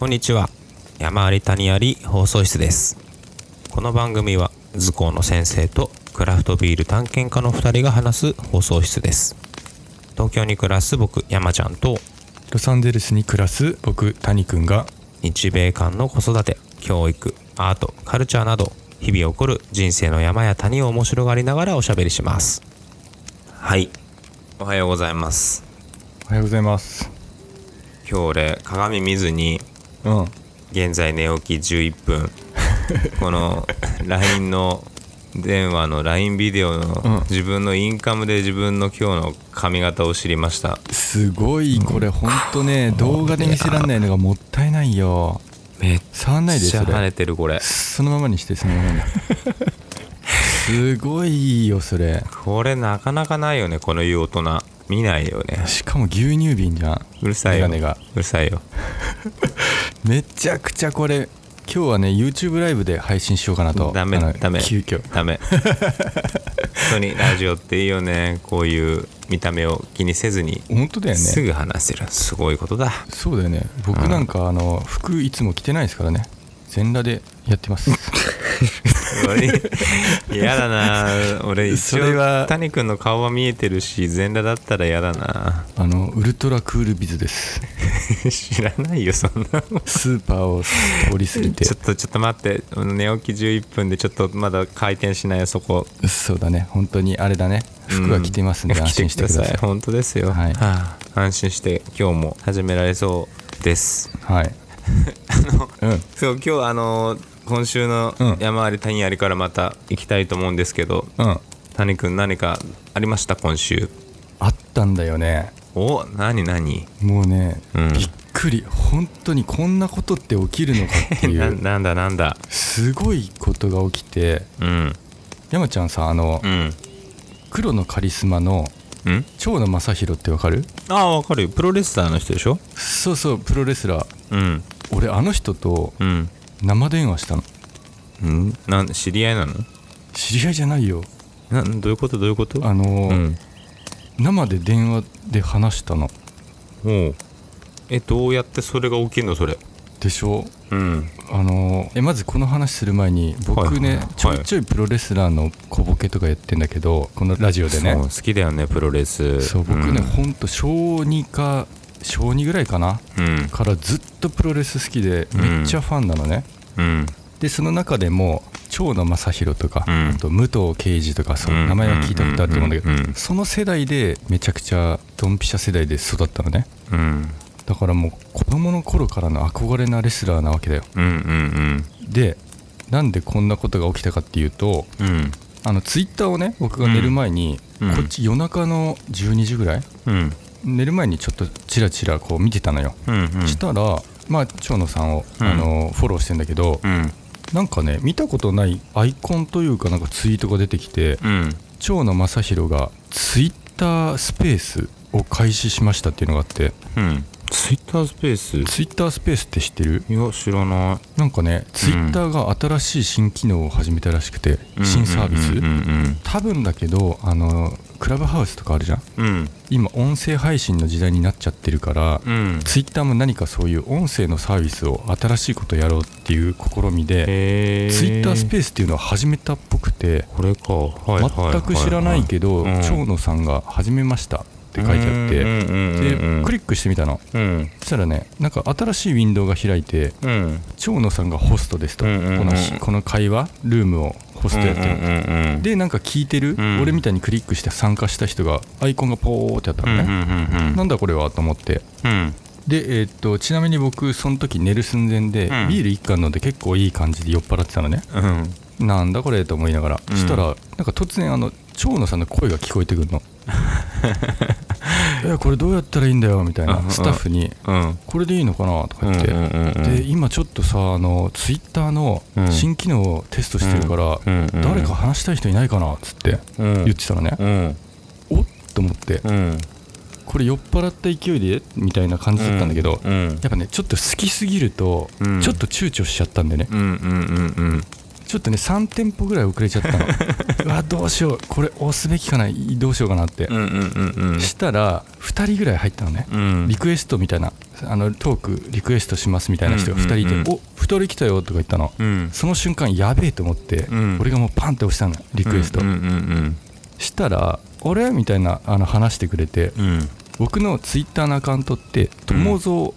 こんにちは。山あり谷あり放送室です。この番組は図工の先生とクラフトビール探検家の2人が話す放送室です。東京に暮らす僕山ちゃんとロサンゼルスに暮らす僕谷くんが日米間の子育て教育アートカルチャーなど日々起こる人生の山や谷を面白がりながらおしゃべりします。はい。おはようございます。おはようございます。今日俺鏡見ずにうん。現在寝起き11分。この LINE の電話の LINE ビデオうん。の自分のインカムで自分の今日の髪型を知りました。すごいこれほんとね動画で見せらんないのがもったいないよ。めっ触んないでちゃ跳ねてるこれ。そのままにしてそのままに すごいいいよそれ。これなかなかないよねこのいう大人見ないよね。しかも牛乳瓶じゃん。うるさいよ。が。うるさいよ。めちゃくちゃこれ今日はね YouTube ライブで配信しようかなと。ダメダメ。急遽。ダメ。本当にラジオっていいよね。こういう見た目を気にせずに。本当だよね。すぐ話せる。すごいことだ。そうだよね。僕なんかあの服いつも着てないですからね。全裸でやってます 嫌だな。俺一応谷君の顔は見えてるし全裸だったら嫌だな。あのウルトラクールビズです。知らないよそんなのスーパーを通り過ぎて。ちょっとちょっと待って。寝起き11分でちょっとまだ回転しないよそこ。そうだね。本当にあれだね。服は着てますんでうん。安心してください、着て本当ですよ、はい。はあ。安心して今日も始められそうです。はい。うん。そう今日あの今週のうん。山あり谷ありからまた行きたいと思うんですけど、うん。谷君何かありました？今週。あったんだよね。お何何？もうね、うん。びっくり。本当にこんなことって起きるのかってい なう。なんだなんだ？すごいことが起きて。うん。山ちゃんさあの、うん。黒のカリスマのうん？蝶野正宏ってわかる？ああ分かるよ。プロレスラーの人でしょ？そうそうプロレスラー。うん。俺あの人とうん生電話したの。うん？なん知り合いなの？知り合いじゃないよ。などういうこと？どういうこと？あの、うん。生で電話で話したの。おう。えどうやってそれが起きるの？それ。でしょ？うん。あのえまずこの話する前に僕ね、はいはいはい。ちょいちょいプロレスラーの小ボケとかやってんだけどこのラジオでね。そう好きだよねプロレス。そう僕ね、ほんと小2か小2ぐらいかな。うん。からずっとプロレス好きでめっちゃファンなのね、うん。でその中でも蝶野正宏とか、うん。あと武藤敬司とかそううん。名前は聞いたことあると思うんだけど、うん。その世代でめちゃくちゃドンピシャ世代で育ったのね。うん。だからもう子供の頃からの憧れなレスラーなわけだよ。うんうんでなんでこんなことが起きたかっていうとうん。うんあのツイッターをね僕が寝る前に、うん。こっち夜中の12時ぐらいうん寝る前にちょっとチラチラこう見てたのよ、うんうん。したらまあ蝶野さんを、うん。あのフォローしてんだけど、うん。なんかね見たことないアイコンというかなんかツイートが出てきてうん。蝶野正宏がツイッタースペースを開始しましたっていうのがあって。うん。ツイッタースペース？ツイッタースペースって知ってる？いや知らななんかねツイッターが新しい新機能を始めたらしくて、い新サービス、うんうん。多分だけどあのクラブハウスとかあるじゃん？うん。今音声配信の時代になっちゃってるから、うん。ツイッターも何かそういう音声のサービスを新しいことやろうっていう試みで、ツイッタースペースっていうのを始めた。っぽくて、これかはい全く知らないけど、うん。蝶野さんが始めましたって書いてあって、でクリックしてみたの。うん。そしたらねなんか新しいウィンドウが開いてうん。蝶野さんがホストですと、このしこの会話ルームをホストやってる、うんうんうんでなんか聞いてる、うん。俺みたいにクリックして参加した人がアイコンがポーってやったのね、うんうんうんなんだこれはと思って。うん。で、えーっとちなみに僕その時寝る寸前で、うん。ビール1缶飲んで結構いい感じで酔っ払ってたのね。うん。なんだこれと思いながら、うん。したらなんか突然あの蝶野さんの声が聞こえてくるの いやこれどうやったらいいんだよみたいなんスタッフに。うん。これでいいのかなとか言って、で今ちょっとさあのツイッターのうん。新機能をテストしてるから、誰か話したい人いないかなっつってうん。言ってたのね、うん。おっと思って。うん。これ酔っ払った勢いでみたいな感じだったんだけど、うん。やっぱねちょっと好きすぎると、うん。ちょっと躊躇しちゃったんでねちょっとね3店舗ぐらい遅れちゃったの。うわどうしよう。これ押すべきかな。どうしようかなって、うんうんうんうん。したら2人ぐらい入ったのね、うん。リクエストみたいな。あのトークリクエストしますみたいな人が2人いて「うんうん。うんお2人来たよ」とか言ったの。うん。その瞬間やべえと思って、うん。俺がもうパンって押したの。リクエスト、うんうんしたら「俺?」みたいなあの話してくれてうんうん。僕のツイッターのアカウントって「友蔵」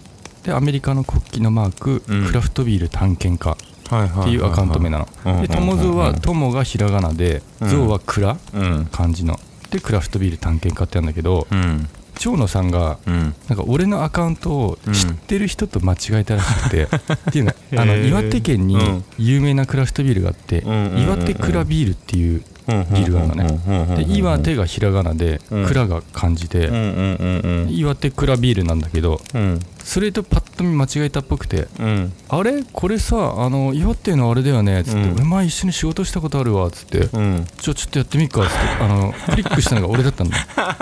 でアメリカの国旗のマーク、うん。クラフトビール探検家っていうアカウント名なの。で友蔵は友がひらがなでうん。蔵は蔵うん。漢字の。でクラフトビール探検家ってやるんだけどうん。長野さんがうん。なんか俺のアカウントを知ってる人と間違えたらしくて、っていうの。あの岩手県にうん。有名なクラフトビールがあって、岩手クラビールっていうビールがあるのね、で岩手がひらがなで、うん蔵が漢字で、岩手クラビールなんだけどうんそれとパッと見間違えたっぽくてうん「あれ？これさあの岩手のあれだよね」っつって、うん。俺前一緒に仕事したことあるわ」っつって。うん「ちょちょっとやってみっか」っつって。あのクリックしたのが俺だったんだ。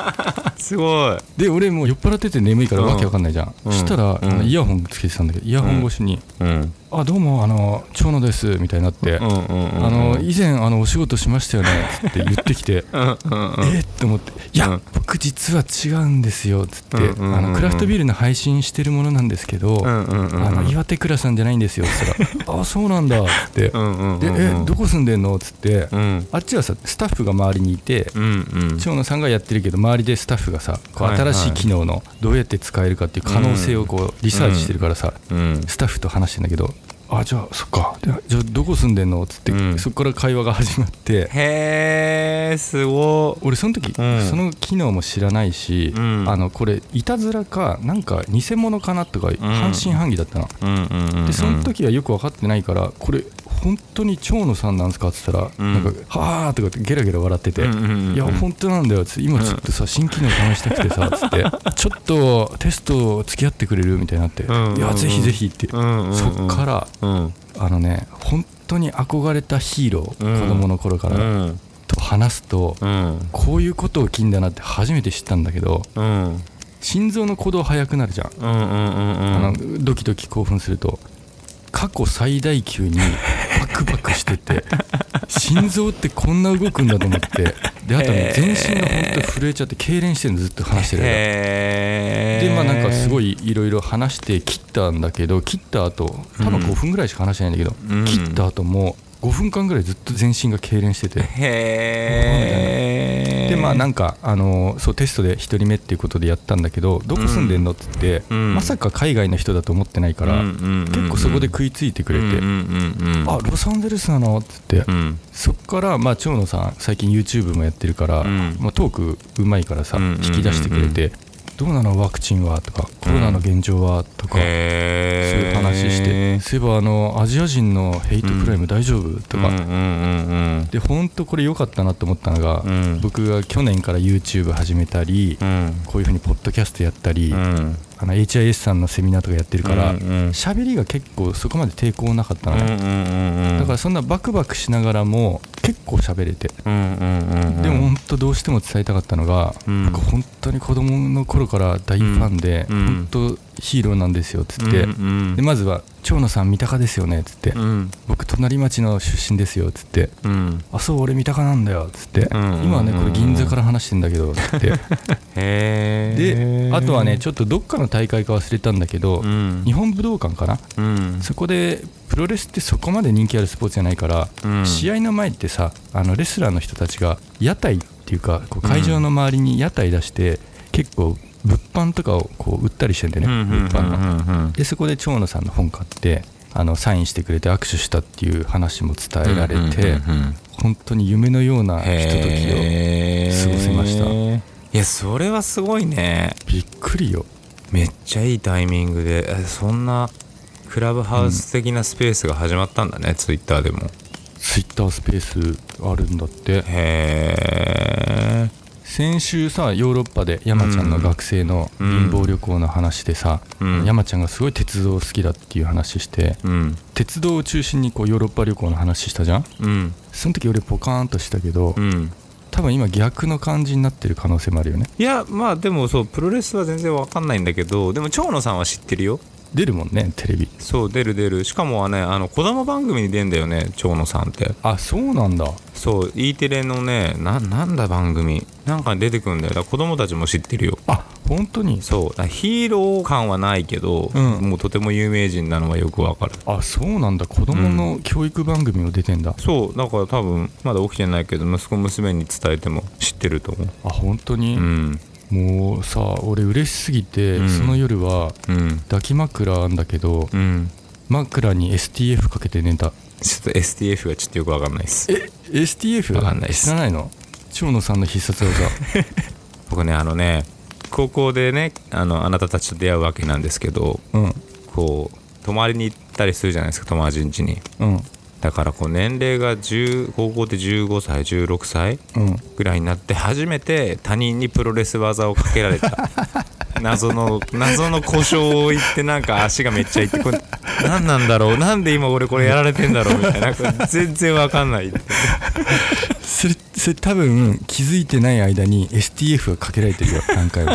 すごい。で俺もう酔っ払ってて眠いからうん。わけわかんないじゃん、うん。したら、うん。イヤホンつけてたんだけどイヤホン越しにうん「あどうもあの長野です」みたいになって「うんうんうんあの以前あのお仕事しましたよね」っつって言ってきて うんえっ？って思って「いや、うん。僕実は違うんですよ」っつって、あの「クラフトビールの配信してるものなんですけど、うんうんうんあの岩手倉さんじゃないんですよ」っつったら「あそうなんだ」っつってうんうんうん「でえどこ住んでんの?」っつって。うん。あっちはさスタッフが周りにいてうんうん。長野さんがやってるけど周りでスタッフがさこう新しい機能のどうやって使えるかっていう可能性をこうリサーチしてるからさうん。スタッフと話してんだけど「あじゃあそっか。でじゃあどこ住んでんの?」っつって、うん。そこから会話が始まって。へえすご俺その時、うん。その機能も知らないし、うん。あのこれいたずらかなんか偽物かなとか半信半疑だったの、でその時はよく分かってないからこれ本当に長野さんなんですかって言ったら、うん。なんか「はあ」とかってゲラゲラ笑ってて「うんうんうんうん。いや本当なんだよ」っつって今ちょっとさ新機能試したくてさつって「ちょっとテスト付き合ってくれる?」みたいになって「うんうんうん。いやぜひぜひ」って、そっからうん。あのね本当に憧れたヒーロー、うん。子供の頃から、うん。と話すと、うん。こういうことを起きんだなって初めて知ったんだけどうん。心臓の鼓動速くなるじゃん。あのドキドキ興奮すると過去最大級にバクバクしてて心臓ってこんな動くんだと思ってであとね全身が本当震えちゃって痙攣してるのずっと話してるでまあなんかすごいいろいろ話して切ったんだけど切った後多分うん5分ぐらいしか話してないんだけど、うん。切った後も5分間ぐらいずっと全身が痙攣してて。へえでまあなんかあのそうテストで1人目っていうことでやったんだけどどこ住んでんのって言って、うん。まさか海外の人だと思ってないから、結構そこで食いついてくれて「うんうんうんうん。あロサンゼルスなの?」って言って、うん。そっからまあ長野さん最近 YouTube もやってるから、うん。まあ、トークうまいからさ、うんうんうんうん。引き出してくれて「どうなのワクチンは?」とか「コロナの現状は?」とか、そうへいう話して「そういえばあのアジア人のヘイトクライム大丈夫?」とか、うんうんうんで本当これ良かったなと思ったのが、うん僕が去年から YouTube 始めたり、うんこういうふうにポッドキャストやったり、うんあの HIS さんのセミナーとかやってるからうんうん喋、りが結構そこまで抵抗なかったのね、だからそんなバクバクしながらも結構喋れて、でも本当どうしても伝えたかったのが、うん。僕本当に子供の頃から大ファンで、うん。本当ヒーローなんですよっつって、うんうん。でまずは「長野さん三鷹ですよね」っつって、うん。僕隣町の出身ですよ」っつってうん「あそう俺三鷹なんだよ」っつって、うん。今はねこれ銀座から話してんだけど」っつって。であとはねちょっとどっかの大会か忘れたんだけど、うん。日本武道館かな？うん。そこでプロレスってそこまで人気あるスポーツじゃないから、うん。試合の前ってさあのレスラーの人たちが屋台っていうかこう会場の周りに屋台出して、結構物販とかをこう売ったりしてんだよね、うんうん物販の。うん。うんでそこで長野さんの本買ってあのサインしてくれて握手したっていう話も伝えられて、うんうんうん本当に夢のようなひとときを過ごせました。いやそれはすごいね。びっくりよ。めっちゃいいタイミングで。えそんなクラブハウス的なスペースが始まったんだね、ツイッターでも。ツイッタースペースあるんだって。へえ先週さヨーロッパで山ちゃんの学生の貧乏旅行の話でさ、うん。山ちゃんがすごい鉄道好きだっていう話してうん。鉄道を中心にこうヨーロッパ旅行の話したじゃん？うん。その時俺ポカーンとしたけど、うん。多分今逆の感じになってる可能性もあるよね。いやまあでもそうプロレスは全然わかんないんだけどでも長野さんは知ってるよ出るもんねテレビ。そう出る出る。しかもはねあの子供番組に出んだよね長野さんって。あそうなんだ。そう E テレのねななんだ番組。なんかに出てくるんだよ。だから子供たちも知ってるよ。あ本当に？そう。ヒーロー感はないけど、うん。もうとても有名人なのはよくわかる。あそうなんだ。子供の教育番組も出てんだ、そう。だから多分まだ起きてないけど息子娘に伝えても知ってると思う。あ本当に、うんもうさ俺嬉しすぎて、うん。その夜はうん。抱き枕あんだけどうん。枕に STF かけて寝た。ちょっと STF がちょっとよくわかんないです。え STF? わかんないっす。知らないの？長野さんの必殺技。僕ねあのね高校でねあのあなたたちと出会うわけなんですけどうん。こう泊まりに行ったりするじゃないですか友達ん家に。うんだからこう年齢が10高校で15歳16歳うん。ぐらいになって初めて他人にプロレス技をかけられた。謎の謎の故障を言ってなんか足がめっちゃいってこれ何なんだろう？なんで今俺これやられてんだろうみたいな。全然わかんない。それそれ多分気づいてない間に STF がかけられてるよ何回も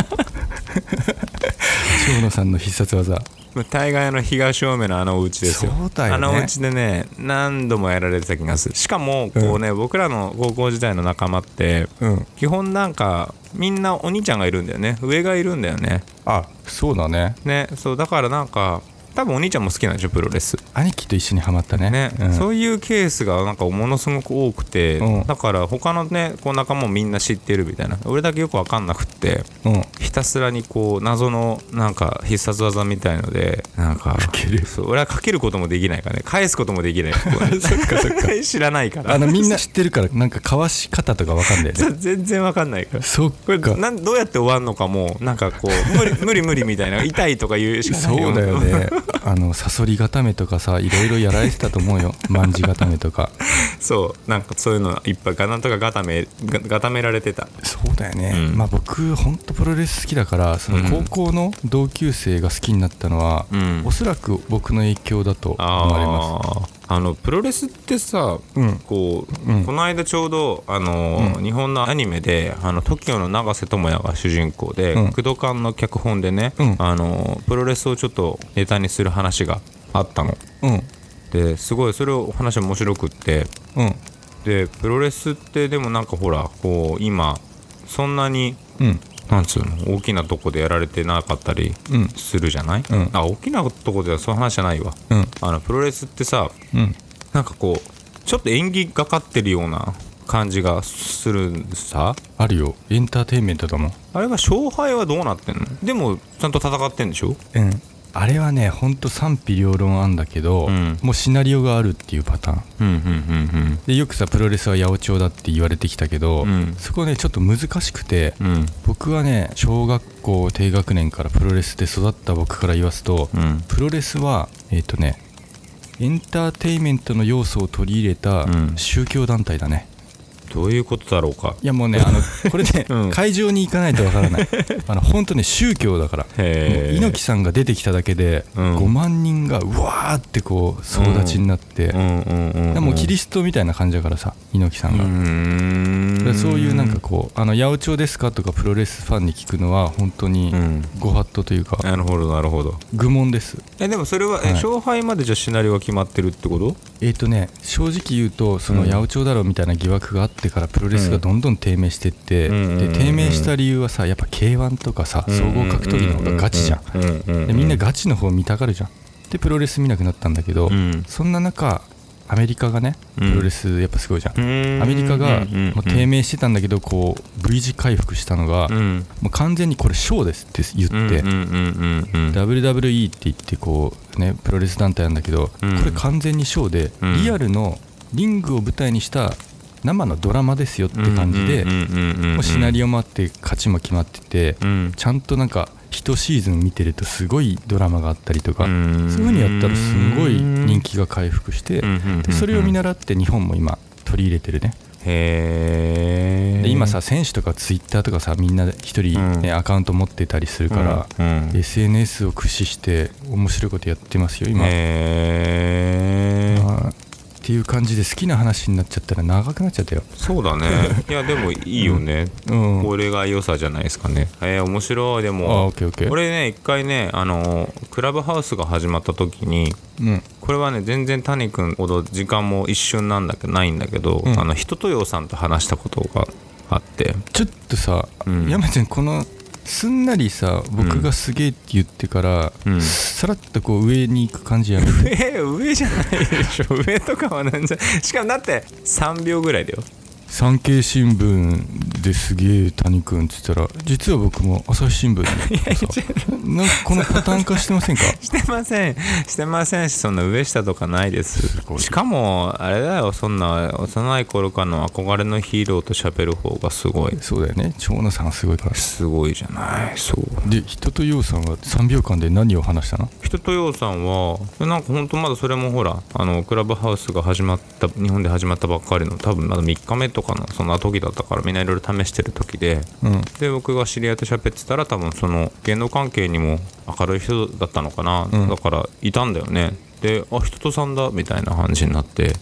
長野さんの必殺技。大概あの東正面のあのお家ですよ。ね。あのお家でね何度もやられてた気がする。しかもこうね、僕らの高校時代の仲間ってうん。基本なんかみんなお兄ちゃんがいるんだよね。上がいるんだよね。あそうだね。ねそうだからなんか多分お兄ちゃんも好きなんでしょプロレス兄貴と一緒にハマったね。ね、うん。そういうケースがなんかものすごく多くて、うん。だから他のねこう仲間もみんな知ってるみたいな。俺だけよく分かんなくってうん。ひたすらにこう謎のなんか必殺技みたいのでなんかける。そう俺はかけることもできないからね。返すこともできない。そっかそっか。知らないからあのみんな知ってるからなんかかわし方とかわかんだよね全然分かんないから。そっか。なんどうやって終わるのかもなんかこう無理無理無理みたいな痛いとか言うしかないそうだよねあのサソリ固めとかさいろいろやられてたと思うよ。卍固めとか。そう。なんかそういうのいっぱいガなんとか固めが固められてた。そうだよね、うん。まあ僕本当プロレス好きだからその高校の同級生が好きになったのは、うん。おそらく僕の影響だと思われまあーあのプロレスってさ、うん。こう、うん。この間ちょうどあの、うん。日本のアニメであの TOKIO の永瀬智也が主人公で、うん。工藤館の脚本でね、うん。あのプロレスをちょっとネタにする話があったの。すうん。ですごいそれを話面白くってうん。でプロレスってでもなんかほらこう今そんなにうんなんつうの？大きなとこでやられてなかったりうん。するじゃない、うん。あ大きなとこではそういう話じゃないわ。うん。あのプロレスってさうん。なんかこうちょっと演技がかってるような感じがするさ。あるよ。エンターテインメントだもん。あれが勝敗はどうなってんの？でもちゃんと戦ってんでしょ？うんあれはねほんと賛否両論あんだけど、うん。もうシナリオがあるっていうパターン。うんうんうんでよくさプロレスは八百長だって言われてきたけど、うん。そこねちょっと難しくてうんうん。僕はね小学校低学年からプロレスで育った僕から言わすと、うん。プロレスはえっ、とねエンターテインメントの要素を取り入れたうん。宗教団体だね、どういうことだろうか。いやもうねあの これね、うん。会場に行かないとわからない。あの本当ね宗教だから。猪木さんが出てきただけでうん。5万人がうわーってこう総立ちになって、うんうんうんでもうキリストみたいな感じだからさ猪木さんが、ん。でそういうなんかこう「あの八百長ですか?」とかプロレスファンに聞くのは本当にうん。ご法度というかなるほどなるほど。愚問です。えでもそれは、えはい。勝敗までじゃシナリオが決まってるってこと？えっ、とね正直言うとそのうん。八百長だろうみたいな疑惑があってからプロレスがどんどん低迷してって、うん。で低迷した理由はさやっぱ k 1とかさ総合格闘技の方がガチじゃん。でみんなガチの方見たがるじゃん。でプロレス見なくなったんだけど、うん。そんな中アメリカがねプうん。ロレスやっぱすごいじゃん、うん。アメリカがうん。うん。うん。もう低迷してたんだけどこう V 字回復したのが、うん。もう完全にこれショーですって言って、WWE って言ってこうねプロレス団体なんだけど、うん。これ完全にショーで、うん。リアルのリングを舞台にした生のドラマですよって感じで、もうシナリオもあって勝ちも決まってて、うん。ちゃんとなんか一シーズン見てるとすごいドラマがあったりとか、うん。そういう風にやったらすごい人気が回復して、それを見習って日本も今取り入れてるね。へ今さ選手とかツイッターとかさみんな一人、ねうん。アカウント持ってたりするから、SNS を駆使して面白いことやってますよ今、へえまあっていう感じで好きな話になっちゃったら長くなっちゃったよ。そうだね。いやでもいいよね、うん。これが良さじゃないですかね。えー、面白い。であもオッケーオッケー。俺ね一回ねあのクラブハウスが始まった時にうん。これはね全然谷君ほど時間も一瞬なんだけどないんだけど、うん。あの人とようさんと話したことがあって。ちょっとさ、うん。山ちゃんこのすんなりさ僕がすげえって言ってから、うん。さらっとこう上に行く感じやめて。え上じゃないでしょ。上とかはなんじゃしかもだって3秒ぐらいだよ産経新聞ですげえ谷君って言ったら実は僕も朝日新聞 なんかこのパターン化してませんか？してません。してませんしそんな上下とかないです。しかもあれだよそんな幼い頃からの憧れのヒーローと喋る方がすごい。そうだよね。長野さんはすごいから。すごいじゃない。そう。で人とようさんは3秒間で何を話したの？人とようさんはなんかほんとまだそれもほらあのクラブハウスが始まった日本で始まったばっかりの多分まだ3日目とかのそんな時だったからみんないろいろ試してる時でうん。で僕が知り合いと喋ってたら多分その芸能関係にも明るい人だったのかな、うん。だからいたんだよね。であ人とさんだみたいな感じになって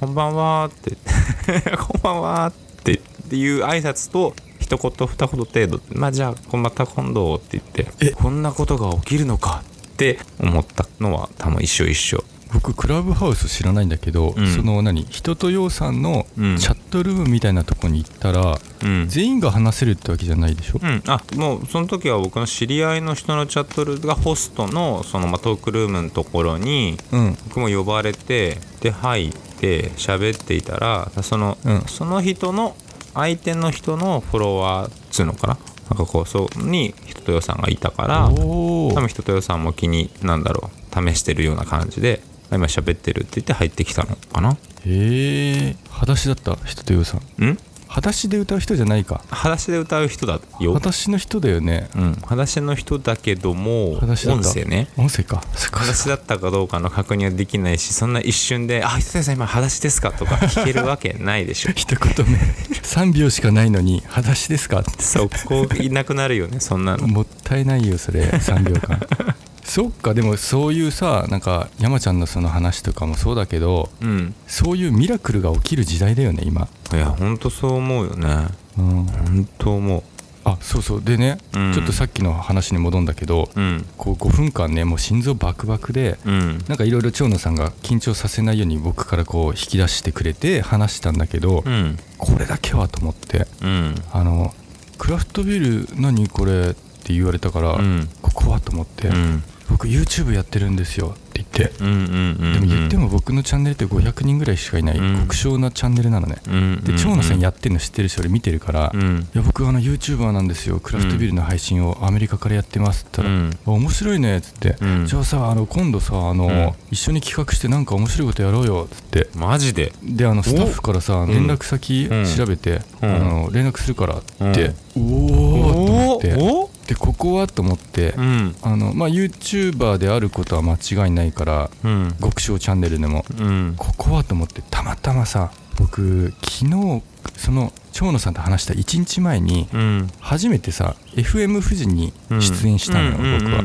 こんばんはって。こんばんはってっていう挨拶と一言二言程度。まあじゃあまた今度って言ってこんなことが起きるのかって思ったのは多分一緒一緒僕クラブハウス知らないんだけど、うん。その何人とようさんのうん。チャットルームみたいなとこに行ったら、うん。全員が話せるってわけじゃないでしょ、うん、あもうその時は僕の知り合いの人のチャットルがホストのそのまあトークルームのところにうん。僕も呼ばれてで入って喋っていたらその,、うん。その人の相手の人のフォロワーっつうのかな？なんかこうそうに人とよさんがいたから多分人とよさんも気になんだろう試してるような感じで今喋ってるって言って入ってきたのかな？へえ裸足だった人とようさん。ん？裸足で歌う人じゃないか。裸足で歌う人だよ。裸足の人だよね。うん。裸足の人だけども裸足だった？音声ね。音声か。裸足だったかどうかの確認はできないしそんな一瞬で「あ人さん今裸足ですか?」とか聞けるわけないでしょ。一言目。3秒しかないのに裸足ですかって。そこいなくなるよねそんなの。もったいないよそれ。3秒間 そっかでもそういうさなんか山ちゃんのその話とかもそうだけどうん。そういうミラクルが起きる時代だよね今。いやほんとそう思うよね。うん。ほんと思あそうそう。でね、うん。ちょっとさっきの話に戻るんだけどううん。こう5分間ねもう心臓バクバクでうん。なんかいろいろ長野さんが緊張させないように僕からこう引き出してくれて話したんだけど、うん。これだけはと思って。うん。あのクラフトビール何これって言われたから、うん。ここはと思って、うん僕 YouTube やってるんですよって言って、でも言っても僕のチャンネルって500人ぐらいしかいないうん。極小なチャンネルなのね、うんで長野さんやってるの知ってるし俺見てるから、いうん。や僕あの YouTuber なんですよ。クラフトビールの配信をアメリカからやってますって言ったら、あ面白いね。っつって、うん。じゃあさあの今度さあの、うん。一緒に企画してなんか面白いことやろうよ。っつって。マジで？であのスタッフからさん。連絡先うん調べて、うん。あの連絡するからって。おお思って。おでここはと思って、うん。あのまあ YouTuber であることは間違いないからうん。極小チャンネルでもうん。ここはと思ってたまたまさ僕昨日その長野さんと話した1日前にうん。初めてさ FM 富士に出演したのよ、僕は、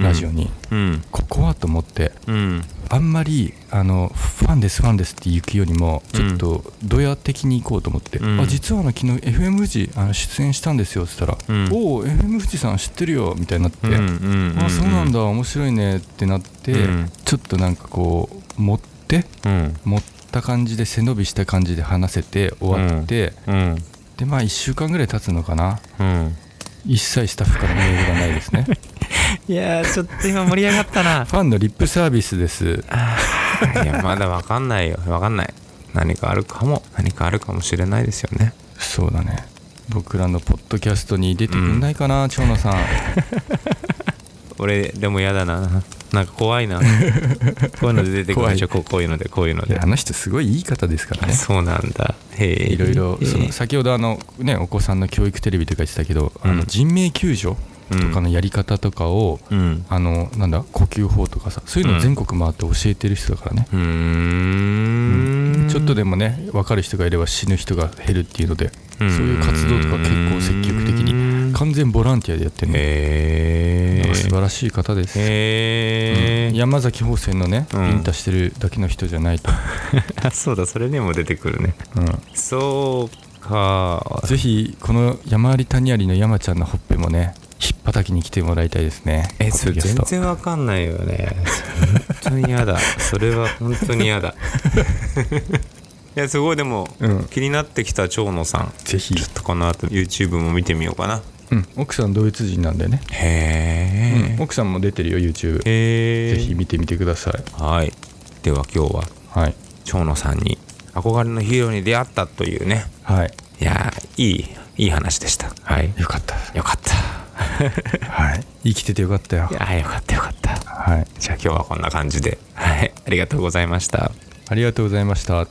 ラジオに。うん。ここはと思ってうん。あんまりあのファンですファンですって行くよりもちょっとドヤ的に行こうと思って、うん。あ実はあの昨日 FM 富士あの出演したんですよっつったら「うん。おお FM 富士さん知ってるよ」みたいになって「うんあそうなんだ面白いね」ってなって、うん。ちょっとなんかこう持ってうん。持った感じで背伸びした感じで話せて終わって、うん。でまあ1週間ぐらい経つのかな。うん。一切スタッフからメールがないですね。いやーちょっと今盛り上がったな。ファンのリップサービスです。いやまだわかんないよ。わかんない。何かあるかも。何かあるかもしれないですよね。そうだね。僕らのポッドキャストに出てくんないかな、長野さん。俺でも嫌だななんか怖いな。こういうので出てくるでしょ？こういうのでこういうので。あの人すごいいい方ですからね。そうなんだ。へえ。いろいろその先ほどあの、ね、お子さんの教育テレビとか言ってたけど、あうん。の人命救助とかのやり方とかを、うん。あのなんだ？呼吸法とかさそういうのを全国回って教えてる人だからね、うーん。ちょっとでもね分かる人がいれば死ぬ人が減るっていうので、そういう活動とか結構積極的に完全ボランティアでやってるの、素晴らしい方です、へえ、山崎芳生のね、うん。ビンタしてるだけの人じゃないと、あ そうだそれにも出てくるね。うん、そうか。ぜひこの山あり谷ありの山ちゃんのほっぺもねひっぱたきに来てもらいたいですね。えそれ全然わかんないよね。本当に嫌だ。それは本当に嫌だ。いやすごいでも、うん。気になってきた長野さん。ぜひ。ちょっとこの後 YouTube も見てみようかなうん、奥さんドイツ人なんでね、へうん。奥さんも出てるよ YouTube えへえぜひ見てみてください。はい。では今日ははい。長野さんに憧れのヒーローに出会ったというね。はい。いやーいいいい話でした。はい。よかった。よかった。はい。生きててよかったよ。いやーよかったよかった。はい。じゃあ今日はこんな感じで。はい。ありがとうございました。ありがとうございました